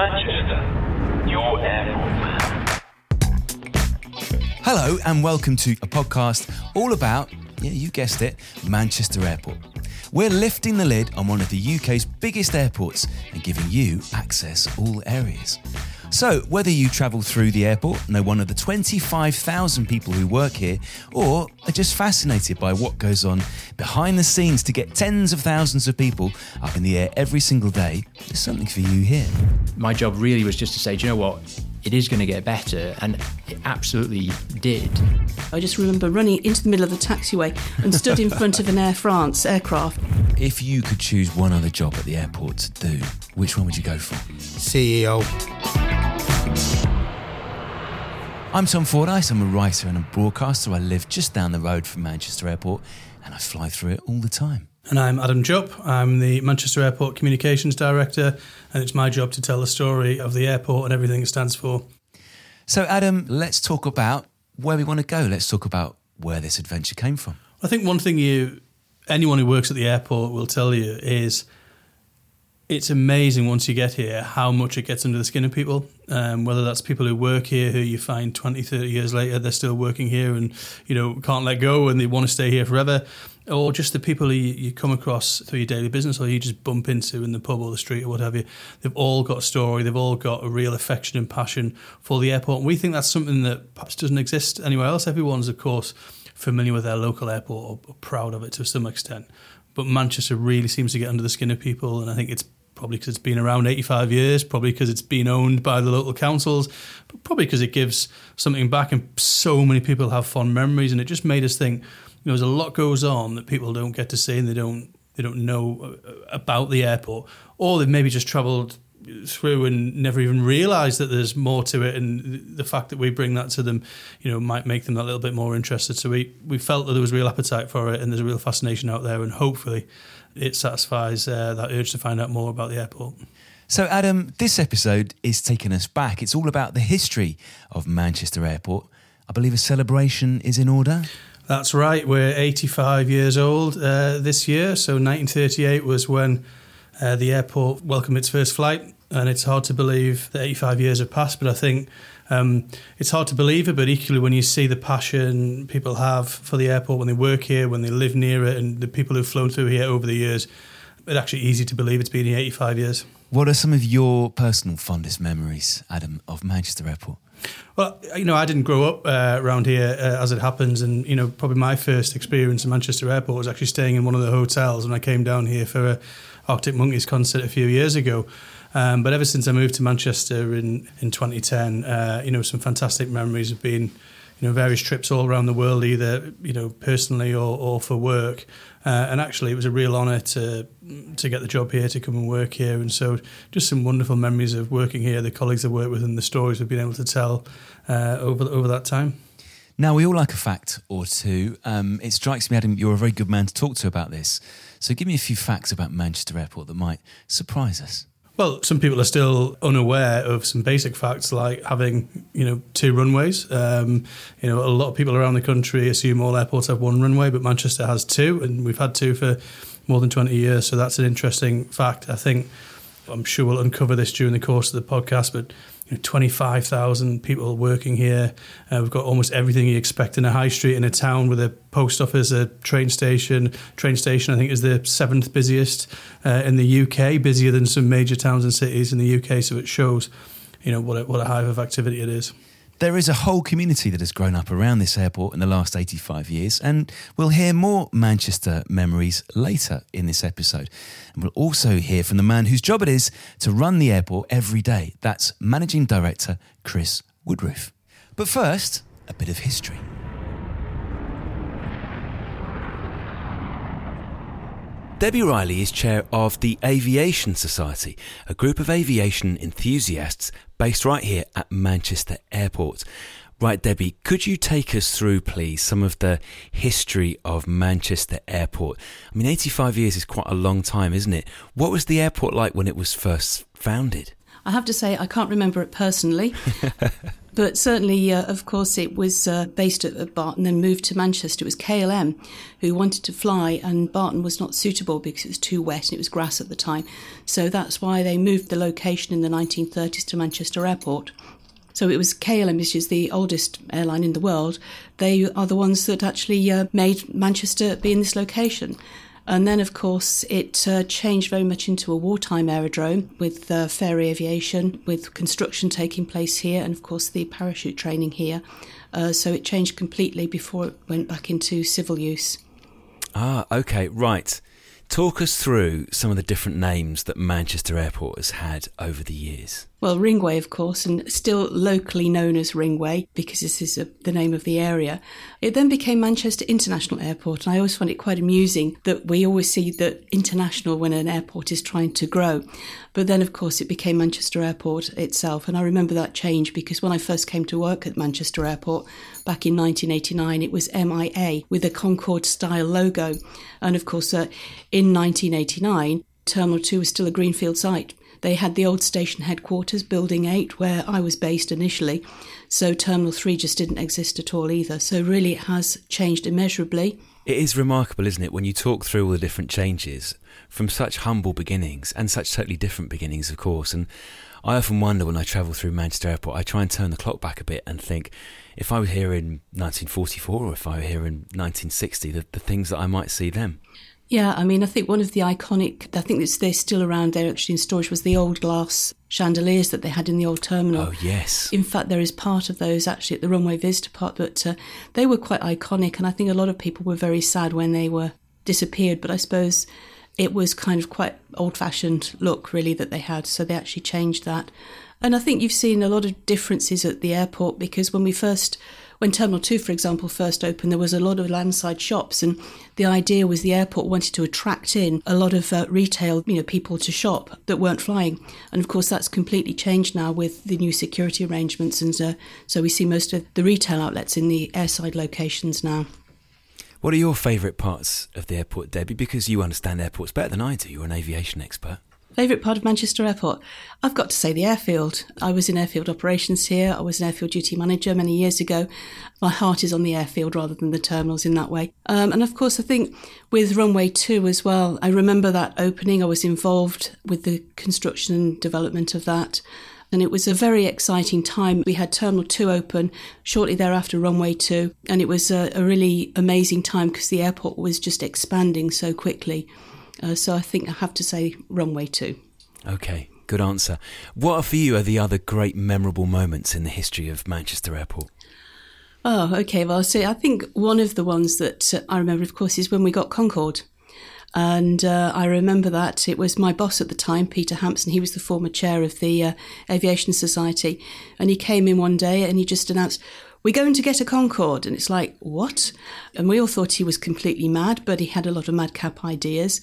Manchester, your airport. Hello, and welcome to a podcast all about, yeah, you guessed it, Manchester Airport. We're lifting the lid on one of the UK's biggest airports and giving you access all areas. So, whether you travel through the airport, know one of the 25,000 people who work here, or are just fascinated by what goes on behind the scenes to get tens of thousands of people up in the air every single day, there's something for you here. my job really was just to say, do you know what? It is going to get better, and it absolutely did. I just remember running into the middle of the taxiway and stood in front of an Air France aircraft. If you could choose one other job at the airport to do, which one would you go for? CEO. I'm Tom Fordyce. I'm a writer and a broadcaster. I live just down the road from Manchester Airport and I fly through it all the time. And I'm Adam Jupp. I'm the Manchester Airport Communications Director, and it's my job to tell the story of the airport and everything it stands for. So, Adam, let's talk about where we want to go. Let's talk about where this adventure came from. I think one thing you, anyone who works at the airport will tell you is it's amazing once you get here how much it gets under the skin of people. Um, whether that's people who work here who you find 20, 30 years later, they're still working here and, you know, can't let go and they want to stay here forever. Or just the people you, you come across through your daily business or you just bump into in the pub or the street or what have you. They've all got a story. They've all got a real affection and passion for the airport. And we think that's something that perhaps doesn't exist anywhere else. Everyone's, of course, familiar with their local airport or, or proud of it to some extent. But Manchester really seems to get under the skin of people. And I think it's probably because it's been around 85 years, probably because it's been owned by the local councils, but probably because it gives something back and so many people have fond memories and it just made us think, you know, there's a lot goes on that people don't get to see and they don't they don't know uh, about the airport. Or they've maybe just travelled through and never even realised that there's more to it and the fact that we bring that to them you know might make them that little bit more interested. So we we felt that there was real appetite for it and there's a real fascination out there and hopefully it satisfies uh, that urge to find out more about the airport. So, Adam, this episode is taking us back. It's all about the history of Manchester Airport. I believe a celebration is in order. That's right. We're 85 years old uh, this year. So 1938 was when uh, the airport welcomed its first flight, and it's hard to believe that 85 years have passed. But I think um, it's hard to believe it. But equally, when you see the passion people have for the airport when they work here, when they live near it, and the people who've flown through here over the years, it's actually easy to believe it's been here 85 years. What are some of your personal fondest memories, Adam, of Manchester Airport? Well, you know, I didn't grow up uh, around here uh, as it happens, and you know, probably my first experience in Manchester Airport was actually staying in one of the hotels when I came down here for a Arctic Monkeys concert a few years ago. Um, but ever since I moved to Manchester in in 2010, uh, you know, some fantastic memories have been, you know, various trips all around the world, either you know personally or, or for work. Uh, and actually, it was a real honour to to get the job here, to come and work here, and so just some wonderful memories of working here, the colleagues I worked with, and the stories we've been able to tell uh, over over that time. Now, we all like a fact or two. Um, it strikes me, Adam, you're a very good man to talk to about this. So, give me a few facts about Manchester Airport that might surprise us. Well, some people are still unaware of some basic facts like having, you know, two runways. Um, you know, a lot of people around the country assume all airports have one runway, but Manchester has two, and we've had two for more than 20 years. So that's an interesting fact. I think I'm sure we'll uncover this during the course of the podcast, but you know, 25,000 people working here. Uh, we've got almost everything you expect in a high street in a town with a post office, a train station. Train station, I think, is the seventh busiest uh, in the UK, busier than some major towns and cities in the UK. So it shows, you know, what a, what a hive of activity it is. There is a whole community that has grown up around this airport in the last 85 years, and we'll hear more Manchester memories later in this episode. And we'll also hear from the man whose job it is to run the airport every day. That's Managing Director Chris Woodroofe. But first, a bit of history. Debbie Riley is chair of the Aviation Society, a group of aviation enthusiasts based right here at Manchester Airport. Right, Debbie, could you take us through, please, some of the history of Manchester Airport? I mean, 85 years is quite a long time, isn't it? What was the airport like when it was first founded? I have to say, I can't remember it personally. but certainly, uh, of course, it was uh, based at, Barton, then moved to Manchester. It was KLM who wanted to fly, and Barton was not suitable because it was too wet and it was grass at the time. So that's why they moved the location in the 1930s to Manchester Airport. So it was KLM, which is the oldest airline in the world. They are the ones that actually uh, made Manchester be in this location. And then, of course, it uh, changed very much into a wartime aerodrome with uh, aviation, with construction taking place here, and of course the parachute training here. Uh, so it changed completely before it went back into civil use. Ah, okay, right. Talk us through some of the different names that Manchester Airport has had over the years. Well, Ringway, of course, and still locally known as Ringway because this is a, the name of the area. It then became Manchester International Airport, and I always find it quite amusing that we always see the international when an airport is trying to grow. But then, of course, it became Manchester Airport itself, and I remember that change because when I first came to work at Manchester Airport back in 1989, it was MIA with a Concorde style logo. And of course, uh, in 1989, Terminal 2 was still a greenfield site. They had the old station headquarters, Building 8, where I was based initially. So Terminal 3 just didn't exist at all either. So really, it has changed immeasurably. It is remarkable, isn't it, when you talk through all the different changes from such humble beginnings and such totally different beginnings, of course. And I often wonder when I travel through Manchester Airport, I try and turn the clock back a bit and think if I were here in 1944 or if I were here in 1960, the, the things that I might see then. Yeah, I mean, I think one of the iconic, I think they're still around there actually in storage, was the old glass chandeliers that they had in the old terminal. Oh, yes. In fact, there is part of those actually at the runway visitor part, but uh, they were quite iconic, and I think a lot of people were very sad when they were disappeared. But I suppose it was kind of quite old fashioned look, really, that they had, so they actually changed that. And I think you've seen a lot of differences at the airport because when we first when Terminal 2, for example, first opened, there was a lot of landside shops, and the idea was the airport wanted to attract in a lot of uh, retail, you know, people to shop that weren't flying. And of course, that's completely changed now with the new security arrangements, and uh, so we see most of the retail outlets in the airside locations now. What are your favourite parts of the airport, Debbie? Because you understand airports better than I do. You're an aviation expert. Favourite part of Manchester Airport? I've got to say the airfield. I was in airfield operations here. I was an airfield duty manager many years ago. My heart is on the airfield rather than the terminals in that way. Um, and of course, I think with runway two as well, I remember that opening. I was involved with the construction and development of that. And it was a very exciting time. We had Terminal 2 open shortly thereafter, runway 2. And it was a, a really amazing time because the airport was just expanding so quickly. Uh, so I think I have to say runway two. Okay, good answer. What for you are the other great memorable moments in the history of Manchester Airport? Oh, okay. Well, see, I think one of the ones that uh, I remember, of course, is when we got Concorde. And uh, I remember that it was my boss at the time, Peter Hampson. He was the former chair of the uh, Aviation Society. And he came in one day and he just announced, we're going to get a Concorde. And it's like, what? And we all thought he was completely mad, but he had a lot of madcap ideas.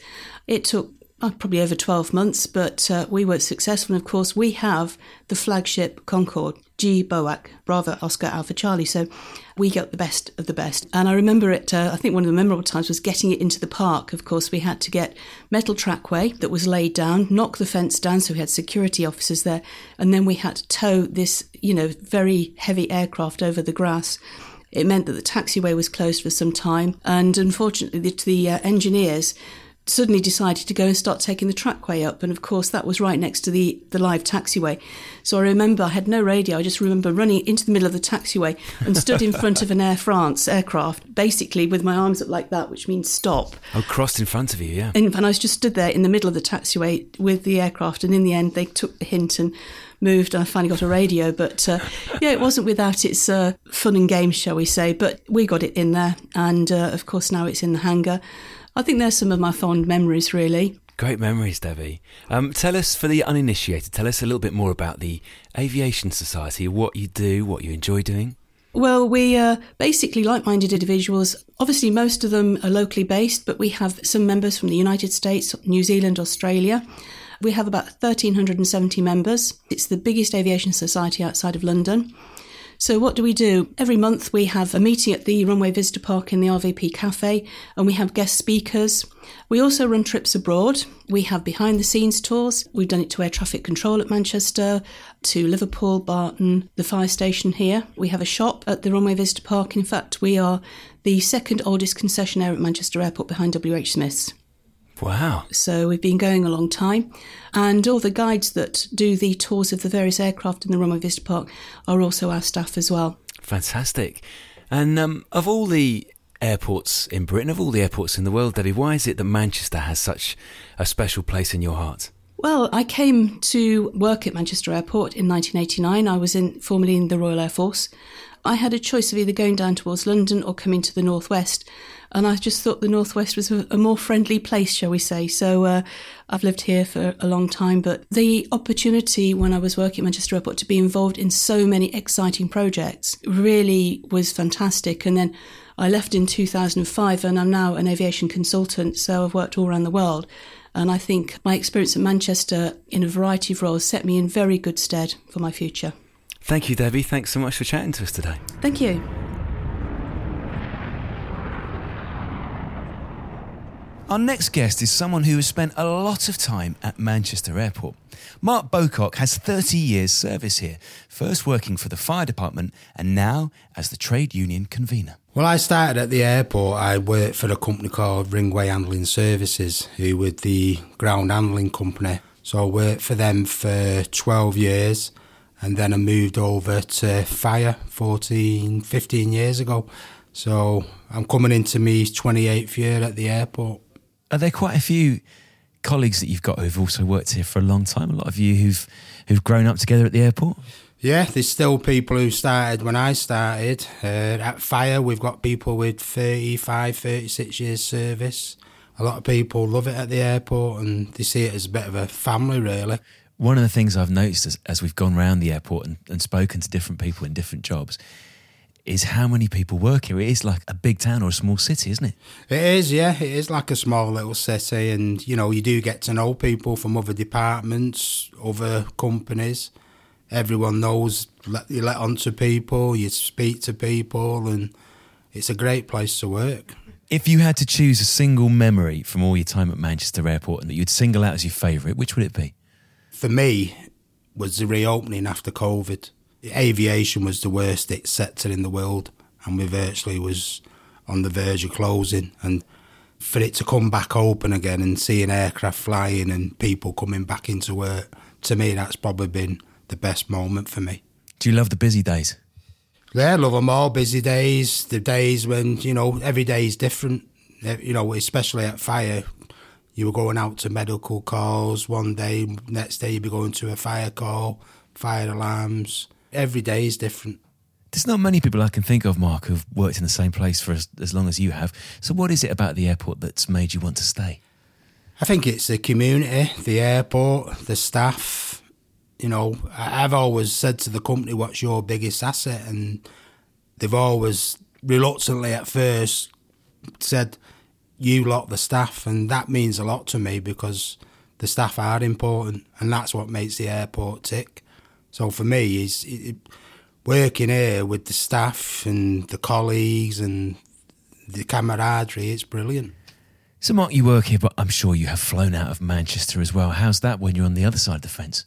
It took uh, probably over 12 months, but uh, we were successful. And of course, we have the flagship Concorde, G BOAC, Bravo Oscar Alpha Charlie. So we got the best of the best. And I remember it, uh, I think one of the memorable times was getting it into the park. Of course, we had to get metal trackway that was laid down, knock the fence down, so we had security officers there. And then we had to tow this, you know, very heavy aircraft over the grass. It meant that the taxiway was closed for some time. And unfortunately, to the uh, engineers, suddenly decided to go and start taking the trackway up. And of course, that was right next to the, the live taxiway. So I remember I had no radio. I just remember running into the middle of the taxiway and stood in front of an Air France aircraft, basically with my arms up like that, which means stop. Oh, crossed in front of you, yeah. And, and I was just stood there in the middle of the taxiway with the aircraft. And in the end, they took the hint and moved and I finally got a radio. But uh, yeah, it wasn't without its uh, fun and games, shall we say. But we got it in there. And uh, of course, now it's in the hangar. I think there's some of my fond memories, really. Great memories, Debbie. Um, tell us, for the uninitiated, tell us a little bit more about the Aviation Society, what you do, what you enjoy doing. Well, we are basically like minded individuals. Obviously, most of them are locally based, but we have some members from the United States, New Zealand, Australia. We have about 1,370 members. It's the biggest aviation society outside of London. So, what do we do? Every month we have a meeting at the Runway Visitor Park in the RVP Cafe, and we have guest speakers. We also run trips abroad. We have behind the scenes tours. We've done it to air traffic control at Manchester, to Liverpool, Barton, the fire station here. We have a shop at the Runway Visitor Park. In fact, we are the second oldest concessionaire at Manchester Airport behind WH Smith's. Wow. So we've been going a long time. And all the guides that do the tours of the various aircraft in the Runway Visitor Park are also our staff as well. Fantastic. And um, of all the airports in Britain, of all the airports in the world, Debbie, why is it that Manchester has such a special place in your heart? Well, I came to work at Manchester Airport in 1989. I was in formerly in the Royal Air Force. I had a choice of either going down towards London or coming to the northwest, and I just thought the northwest was a, a more friendly place, shall we say. So uh, I've lived here for a long time, but the opportunity when I was working at Manchester Airport to be involved in so many exciting projects really was fantastic. And then I left in 2005, and I'm now an aviation consultant, so I've worked all around the world. And I think my experience at Manchester in a variety of roles set me in very good stead for my future. Thank you, Debbie. Thanks so much for chatting to us today. Thank you. Our next guest is someone who has spent a lot of time at Manchester Airport. Mark Bocock has 30 years' service here, first working for the fire department and now as the trade union convener. Well, I started at the airport. I worked for a company called Ringway Handling Services, who were the ground handling company. So I worked for them for 12 years and then I moved over to fire 14, 15 years ago. So I'm coming into my 28th year at the airport. Are there quite a few colleagues that you've got who've also worked here for a long time? A lot of you who've who've grown up together at the airport? Yeah, there's still people who started when I started. Uh, at Fire, we've got people with 35, 36 years service. A lot of people love it at the airport and they see it as a bit of a family, really. One of the things I've noticed as, as we've gone around the airport and, and spoken to different people in different jobs is how many people work here. It is like a big town or a small city, isn't it? It is, yeah. It is like a small little city, and you know, you do get to know people from other departments, other companies. Everyone knows you let on to people, you speak to people, and it's a great place to work. If you had to choose a single memory from all your time at Manchester Airport and that you'd single out as your favourite, which would it be? For me, was the reopening after COVID. Aviation was the worst it sector in the world, and we virtually was on the verge of closing. And for it to come back open again and seeing aircraft flying and people coming back into work, to me, that's probably been the best moment for me. Do you love the busy days? Yeah, I love them all. Busy days, the days when, you know, every day is different. Eh, you know, especially at fire, you were going out to medical calls one day, next day you'd be going to a fire call, fire alarms. Every day is different. There's not many people I can think of, Mark, who've worked in the same place for as, as long as you have. So, what is it about the airport that's made you want to stay? I think it's the community, the airport, the staff. You know, I've always said to the company, "What's your biggest asset?" And they've always reluctantly at first said, "You lot, the staff," and that means a lot to me because the staff are important, and that's what makes the airport tick. So for me, is it, working here with the staff and the colleagues and the camaraderie. It's brilliant. So, Mark, you work here, but I'm sure you have flown out of Manchester as well. How's that when you're on the other side of the fence?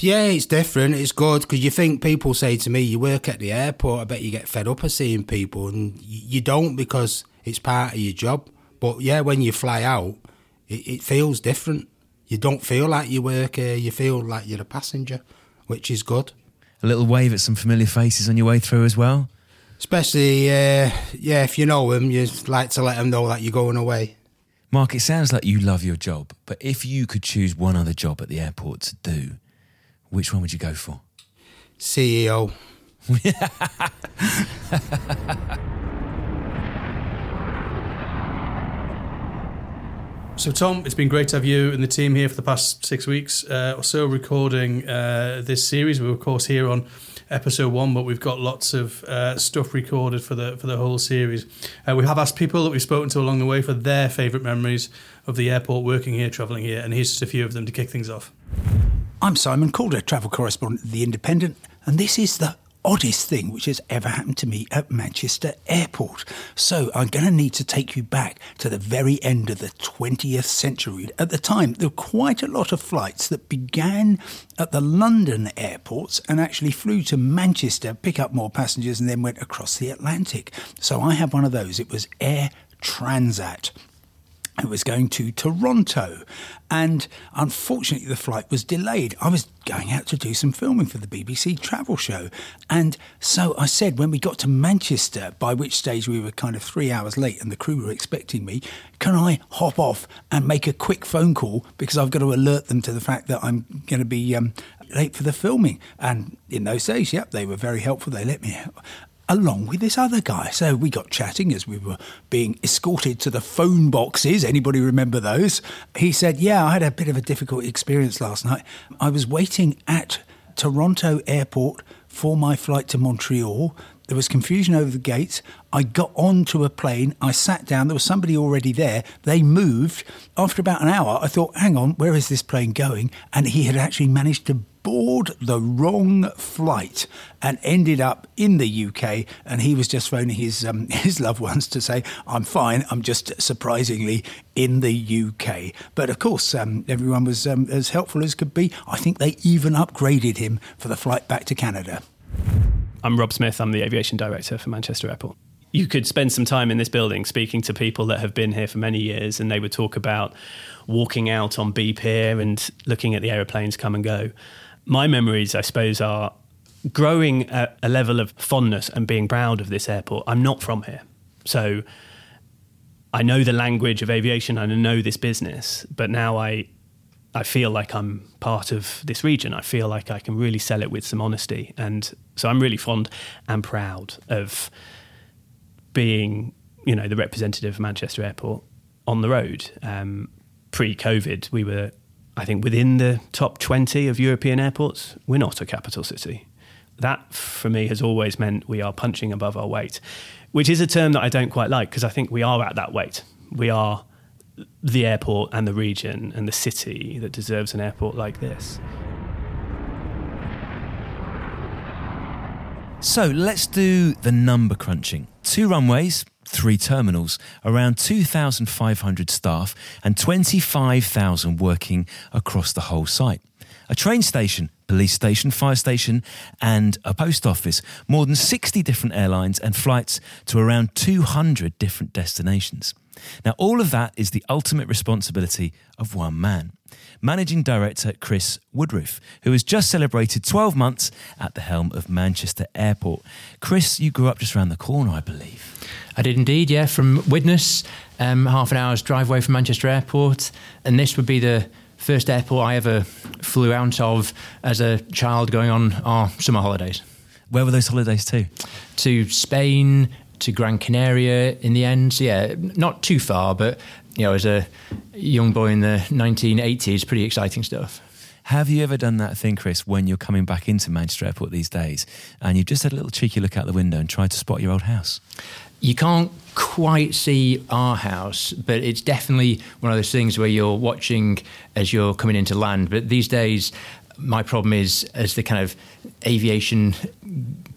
Yeah, it's different. It's good because you think people say to me, "You work at the airport. I bet you get fed up of seeing people," and you don't because it's part of your job. But yeah, when you fly out, it, it feels different. You don't feel like you work here. You feel like you're a passenger, which is good. A little wave at some familiar faces on your way through as well. Especially, uh, yeah, if you know them, you like to let them know that you're going away. Mark, it sounds like you love your job, but if you could choose one other job at the airport to do, which one would you go for? CEO. So, Tom, it's been great to have you and the team here for the past six weeks uh, or so recording uh, this series. We're, of course, here on episode one, but we've got lots of uh, stuff recorded for the for the whole series. Uh, we have asked people that we've spoken to along the way for their favourite memories of the airport, working here, travelling here, and here's just a few of them to kick things off. I'm Simon Calder, travel correspondent at The Independent, and this is the oddest thing which has ever happened to me at Manchester Airport. So I'm going to need to take you back to the very end of the 20th century. At the time, there were quite a lot of flights that began at the London airports and actually flew to Manchester, pick up more passengers, and then went across the Atlantic. So I had one of those. It was Air Transat. It was going to Toronto, and unfortunately, the flight was delayed. I was going out to do some filming for the BBC travel show, and so I said when we got to Manchester, by which stage we were kind of three hours late, and the crew were expecting me, can I hop off and make a quick phone call because I've got to alert them to the fact that I'm going to be um, late for the filming? And in those days, yep, they were very helpful. They let me along with this other guy. So we got chatting as we were being escorted to the phone boxes. Anybody remember those? He said, Yeah, I had a bit of a difficult experience last night. I was waiting at Toronto airport for my flight to Montreal. There was confusion over the gates. I got onto a plane. I sat down. There was somebody already there. They moved. After about an hour, I thought, hang on, where is this plane going? And he had actually managed to board the wrong flight and ended up in the UK. And he was just phoning his um, his loved ones to say, "I'm fine. I'm just surprisingly in the UK." But of course, um, everyone was um, as helpful as could be. I think they even upgraded him for the flight back to Canada. I'm Rob Smith. I'm the aviation director for Manchester Airport. You could spend some time in this building speaking to people that have been here for many years, and they would talk about walking out on Beep here and looking at the aeroplanes come and go my memories, I suppose, are growing a, a level of fondness and being proud of this airport. I'm not from here. So I know the language of aviation and I know this business, but now I I feel like I'm part of this region. I feel like I can really sell it with some honesty. And so I'm really fond and proud of being, you know, the representative of Manchester Airport on the road. Um, Pre COVID, we were I think within the top 20 of European airports, we're not a capital city. That, for me, has always meant we are punching above our weight, which is a term that I don't quite like because I think we are at that weight. We are the airport and the region and the city that deserves an airport like this. So let's do the number crunching. Two runways, three terminals, around 2,500 staff, and 25,000 working across the whole site. A train station, police station, fire station, and a post office. More than 60 different airlines and flights to around 200 different destinations. Now, all of that is the ultimate responsibility of one man. Managing Director Chris Woodroofe, who has just celebrated 12 months at the helm of Manchester Airport. Chris, you grew up just around the corner, I believe. I did indeed, yeah, from Widnes, um, half an hour's drive away from Manchester Airport. And this would be the first airport I ever flew out of as a child going on our summer holidays. Where were those holidays to? To Spain, to Gran Canaria in the end. So yeah, not too far, but you know, as a young boy in the 1980s, pretty exciting stuff. Have you ever done that thing, Chris, when you're coming back into Manchester Airport these days and you've just had a little cheeky look out the window and tried to spot your old house? You can't quite see our house, but it's definitely one of those things where you're watching as you're coming into land. But these days, my problem is as the kind of aviation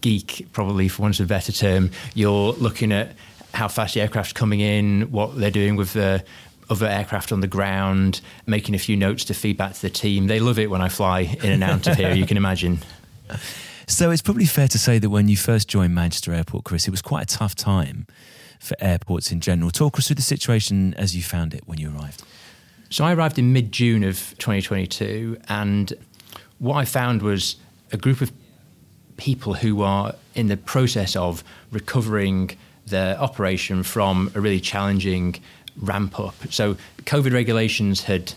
geek, probably for want of a better term, you're looking at how fast the aircraft's coming in, what they're doing with the other aircraft on the ground, making a few notes to feed back to the team. They love it when I fly in and out of here, you can imagine. So it's probably fair to say that when you first joined Manchester Airport, Chris, it was quite a tough time for airports in general. Talk us through the situation as you found it when you arrived. So I arrived in mid June of 2022, and what I found was a group of people who are in the process of recovering their operation from a really challenging ramp up. So, COVID regulations had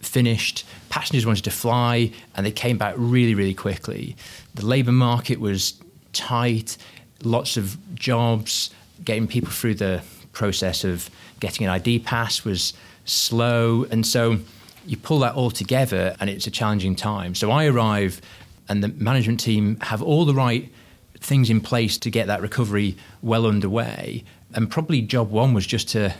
finished, passengers wanted to fly, and they came back really, really quickly. The labour market was tight, lots of jobs, getting people through the process of getting an ID pass was slow. And so, you pull that all together and it's a challenging time. So I arrive and the management team have all the right things in place to get that recovery well underway. And probably job one was just to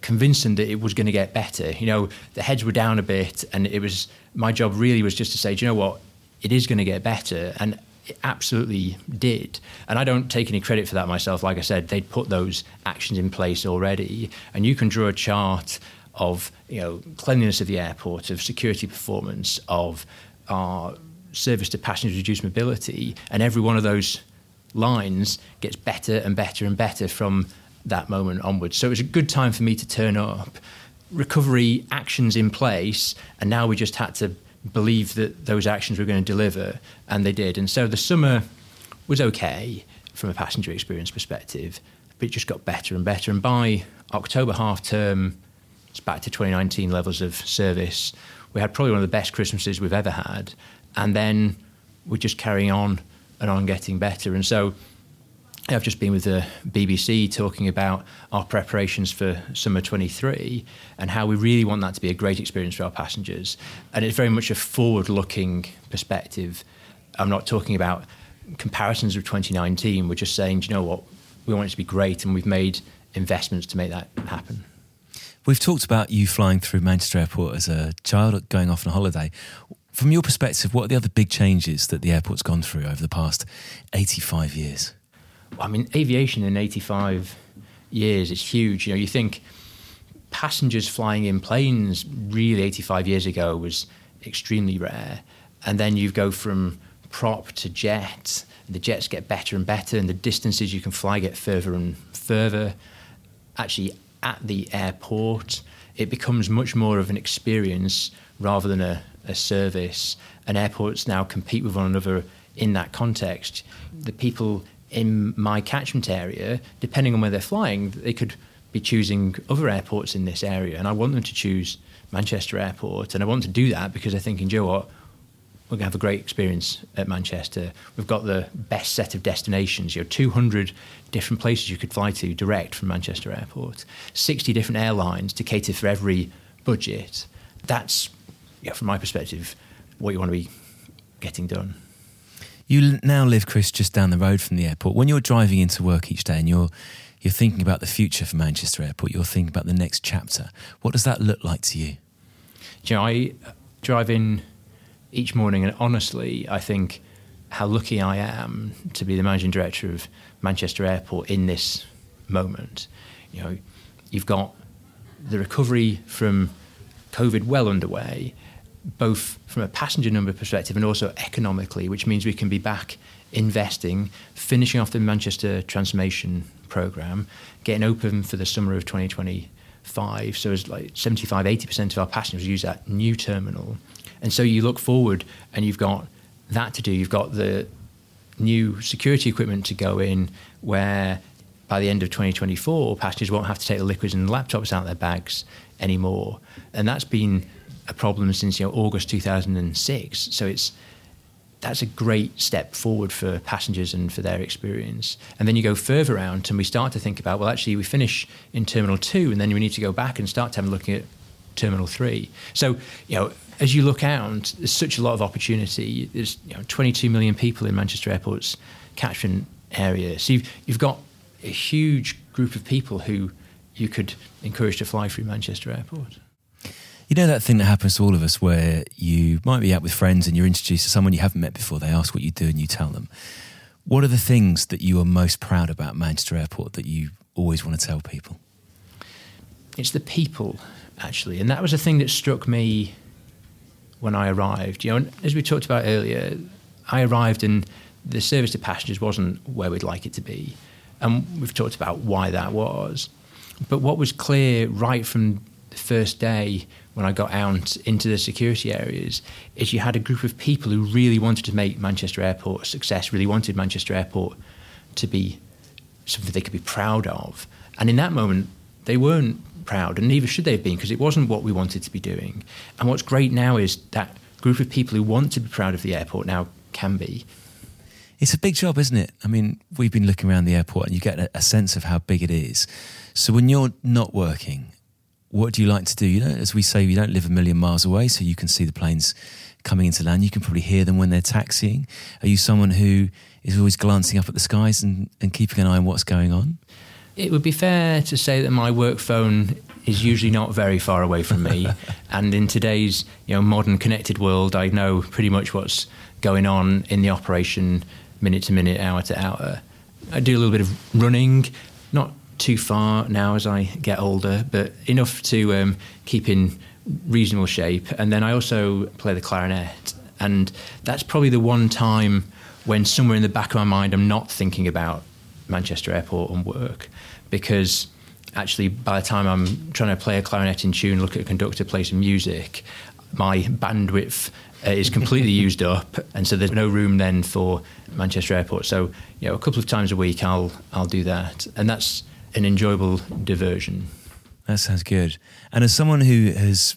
convince them that it was going to get better. You know, the heads were down a bit and it was my job really was just to say, do you know what? It is going to get better. And it absolutely did. And I don't take any credit for that myself. Like I said, they'd put those actions in place already. And you can draw a chart of you know cleanliness of the airport, of security performance, of our service to passengers reduced mobility, and every one of those lines gets better and better and better from that moment onwards. So it was a good time for me to turn up. Recovery actions in place, and now we just had to believe that those actions were going to deliver, and they did. And so the summer was okay from a passenger experience perspective, but it just got better and better. And by October half term, it's back to 2019 levels of service. We had probably one of the best Christmases we've ever had, and then we're just carrying on and on getting better. And so I've just been with the BBC talking about our preparations for summer 23 and how we really want that to be a great experience for our passengers. And it's very much a forward looking perspective. I'm not talking about comparisons with 2019. We're just saying, do you know what? We want it to be great, and we've made investments to make that happen. We've talked about you flying through Manchester Airport as a child going off on a holiday. From your perspective, what are the other big changes that the airport's gone through over the past 85 years? I mean, aviation in 85 years is huge. You know, you think passengers flying in planes really 85 years ago was extremely rare. And then you go from prop to jet, the jets get better and better, and the distances you can fly get further and further. Actually, at the airport, it becomes much more of an experience rather than a, a service. And airports now compete with one another in that context. The people in my catchment area, depending on where they're flying, they could be choosing other airports in this area. And I want them to choose Manchester Airport. And I want to do that because I think, in Joe, what? We're going to have a great experience at Manchester. We've got the best set of destinations. You know, 200 different places you could fly to direct from Manchester Airport, 60 different airlines to cater for every budget. That's, yeah, from my perspective, what you want to be getting done. You now live, Chris, just down the road from the airport. When you're driving into work each day and you're you're thinking about the future for Manchester Airport, you're thinking about the next chapter. What does that look like to you? Do you know, I drive in each morning, and honestly, I think how lucky I am to be the managing director of Manchester Airport in this moment. You know, you've got the recovery from COVID well underway, both from a passenger number perspective and also economically, which means we can be back investing, finishing off the Manchester transformation program, getting open for the summer of 2025. So it's like 75, 80% of our passengers use that new terminal. And so you look forward and you've got that to do. You've got the new security equipment to go in where by the end of 2024, passengers won't have to take the liquids and laptops out of their bags anymore. And that's been a problem since you know August 2006. So it's that's a great step forward for passengers and for their experience. And then you go further out and we start to think about well, actually, we finish in Terminal Two, and then we need to go back and start to have a look at Terminal Three. So you know. As you look out, there's such a lot of opportunity. There's you know, 22 million people in Manchester Airport's catchment area. So you've, you've got a huge group of people who you could encourage to fly through Manchester Airport. You know that thing that happens to all of us where you might be out with friends and you're introduced to someone you haven't met before. They ask what you do and you tell them. What are the things that you are most proud about Manchester Airport that you always want to tell people? It's the people, actually. And that was a thing that struck me when I arrived. You know, as we talked about earlier, I arrived and the service to passengers wasn't where we'd like it to be. And we've talked about why that was. But what was clear right from the first day when I got out into the security areas is you had a group of people who really wanted to make Manchester Airport a success, really wanted Manchester Airport to be something they could be proud of. And in that moment, they weren't proud, and neither should they have been, because it wasn't what we wanted to be doing. And what's great now is that group of people who want to be proud of the airport now can be. It's a big job, isn't it? I mean, we've been looking around the airport and you get a, sense of how big it is. So when you're not working, what do you like to do? You know, as we say, you don't live a million miles away, so you can see the planes coming into land. You can probably hear them when they're taxiing. Are you someone who is always glancing up at the skies and, and keeping an eye on what's going on? It would be fair to say that my work phone is usually not very far away from me, and in today's you know modern connected world, I know pretty much what's going on in the operation minute to minute, hour to hour. I do a little bit of running, not too far now as I get older, but enough to um, keep in reasonable shape. And then I also play the clarinet, and that's probably the one time when somewhere in the back of my mind I'm not thinking about Manchester Airport and work because actually by the time I'm trying to play a clarinet in tune, look at a conductor, play some music, my bandwidth uh, is completely used up, and so there's no room then for Manchester Airport. So you know, a couple of times a week I'll I'll do that, and that's an enjoyable diversion. That sounds good. And as someone who has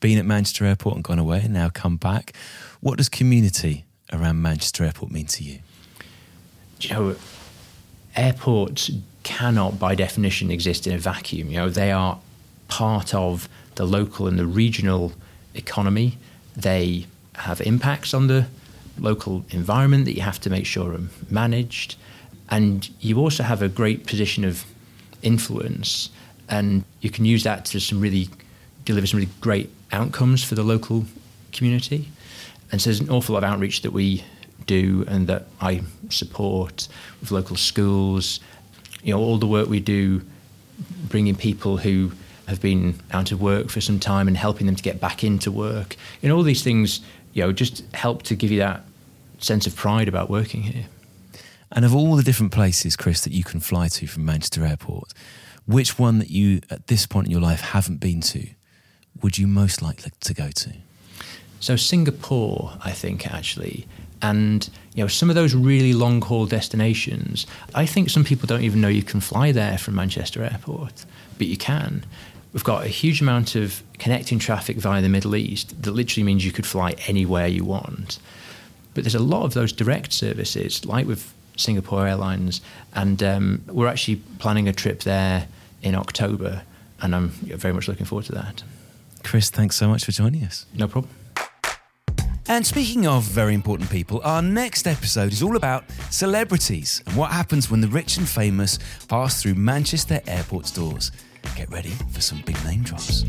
been at Manchester Airport and gone away and now come back, what does community around Manchester Airport mean to you? Do you know, airports cannot, by definition, exist in a vacuum. You know, they are part of the local and the regional economy. They have impacts on the local environment that you have to make sure are managed. And you also have a great position of influence, and you can use that to some really deliver some really great outcomes for the local community. And so there's an awful lot of outreach that we do and that I support with local schools. You know, all the work we do, bringing people who have been out of work for some time and helping them to get back into work. Know, all these things, you know, just help to give you that sense of pride about working here. And of all the different places, Chris, that you can fly to from Manchester Airport, which one that you, at this point in your life, haven't been to, would you most like to go to? So Singapore, I think, actually, and you know some of those really long haul destinations. I think some people don't even know you can fly there from Manchester Airport, but you can. We've got a huge amount of connecting traffic via the Middle East that literally means you could fly anywhere you want. But there's a lot of those direct services, like with Singapore Airlines, and um, we're actually planning a trip there in October, and I'm very much looking forward to that. Chris, thanks so much for joining us. No problem. And speaking of very important people, our next episode is all about celebrities and what happens when the rich and famous pass through Manchester Airport's doors. Get ready for some big name drops.